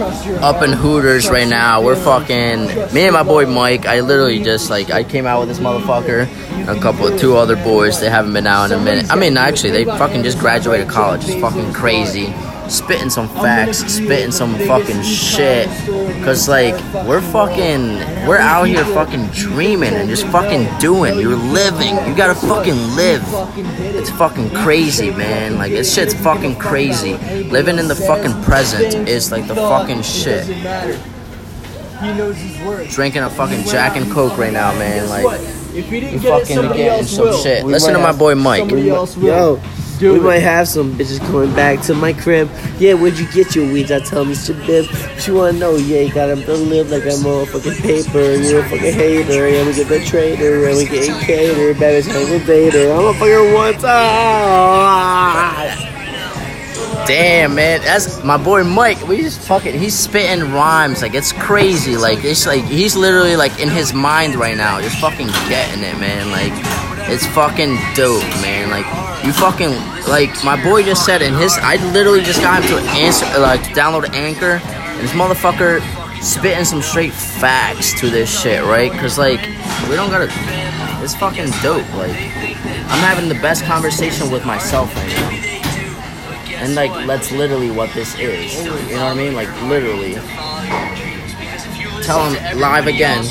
up in Hooters right now. We're fucking me and my boy Mike. I literally just like I came out with this motherfucker, a couple of two other boys. They haven't been out in a minute. I mean, actually, they fucking just graduated college. It's fucking crazy. Spitting some facts, spitting some fucking shit. Cause like we're fucking, we're out here fucking dreaming and just fucking doing. You're living. You gotta fucking live. It's fucking crazy, man. Like this shit's fucking crazy. Living in the fucking present is like the fucking shit. He knows his worth. Drinking a fucking Jack and Coke right now, man. Like If he you didn't get it, fucking somebody getting else some will. shit. We Listen to my boy Mike. Somebody else will. Yo, Do we it. might have some bitches coming back to my crib. Yeah, where'd you get your weeds? I tell Mr. Bib. She wanna know, yeah, you gotta live like I'm a fucking paper. You're a fucking hater. Yeah, we get the trader. And we get cater. Baby's hang with Vader. I'm a fucking one time. Damn, man, that's my boy Mike. We just fucking, he's spitting rhymes like it's crazy. Like it's like he's literally like in his mind right now, just fucking getting it, man. Like it's fucking dope, man. Like you fucking like my boy just said in his. I literally just got him to answer, like download Anchor, and this motherfucker spitting some straight facts to this shit, right? Cause like we don't gotta. It's fucking dope. Like I'm having the best conversation with myself right now. And like that's literally what this is. You know what I mean? Like literally. Tell them live again.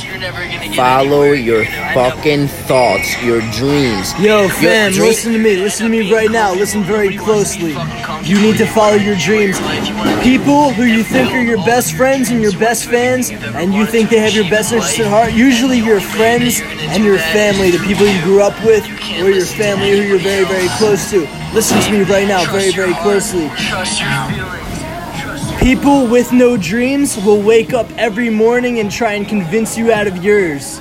Follow your fucking thoughts, your dreams. Yo, fam, dream- listen to me. Listen to me right now. Listen very closely. You need to follow your dreams. People who you think are your best friends and your best fans, and you think they have your best interests at heart, usually your friends and your family, the people you grew up with, or your family who you're very, very close to. Listen to me right now, very, very closely. People with no dreams will wake up every morning and try and convince you out of yours.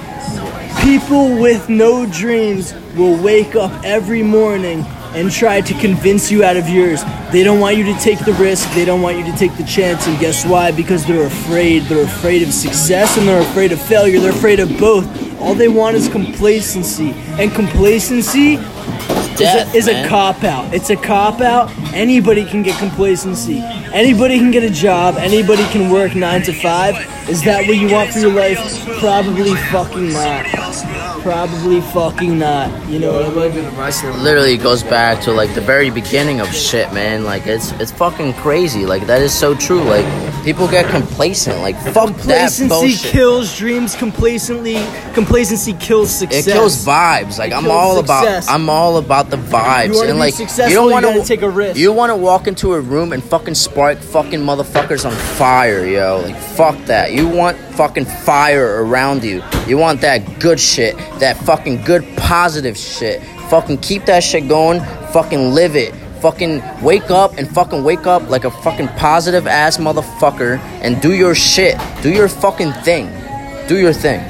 People with no dreams will wake up every morning and try to convince you out of yours. They don't want you to take the risk, they don't want you to take the chance, and guess why? Because they're afraid. They're afraid of success and they're afraid of failure. They're afraid of both. All they want is complacency. And complacency Death, is, a, is a cop out. It's a cop out. Anybody can get complacency. Anybody can get a job. Anybody can work nine to five. Is that what you want for your life? Probably fucking not. Probably fucking not. You know what I mean? Literally goes back to like the very beginning of shit, man. Like it's it's fucking crazy. Like that is so true. Like people get complacent. Like fuck that Complacency bullshit. kills dreams. Complacently, complacency kills success. It kills vibes. Like It I'm all success. about. I'm all about the vibes. And be like successful, you don't want gotta take a risk. You want to walk into a room and fucking spark fucking motherfuckers on fire, yo. Like fuck that. You want fucking fire around you. You want that good shit. That fucking good positive shit. Fucking keep that shit going. Fucking live it. Fucking wake up and fucking wake up like a fucking positive ass motherfucker and do your shit. Do your fucking thing. Do your thing.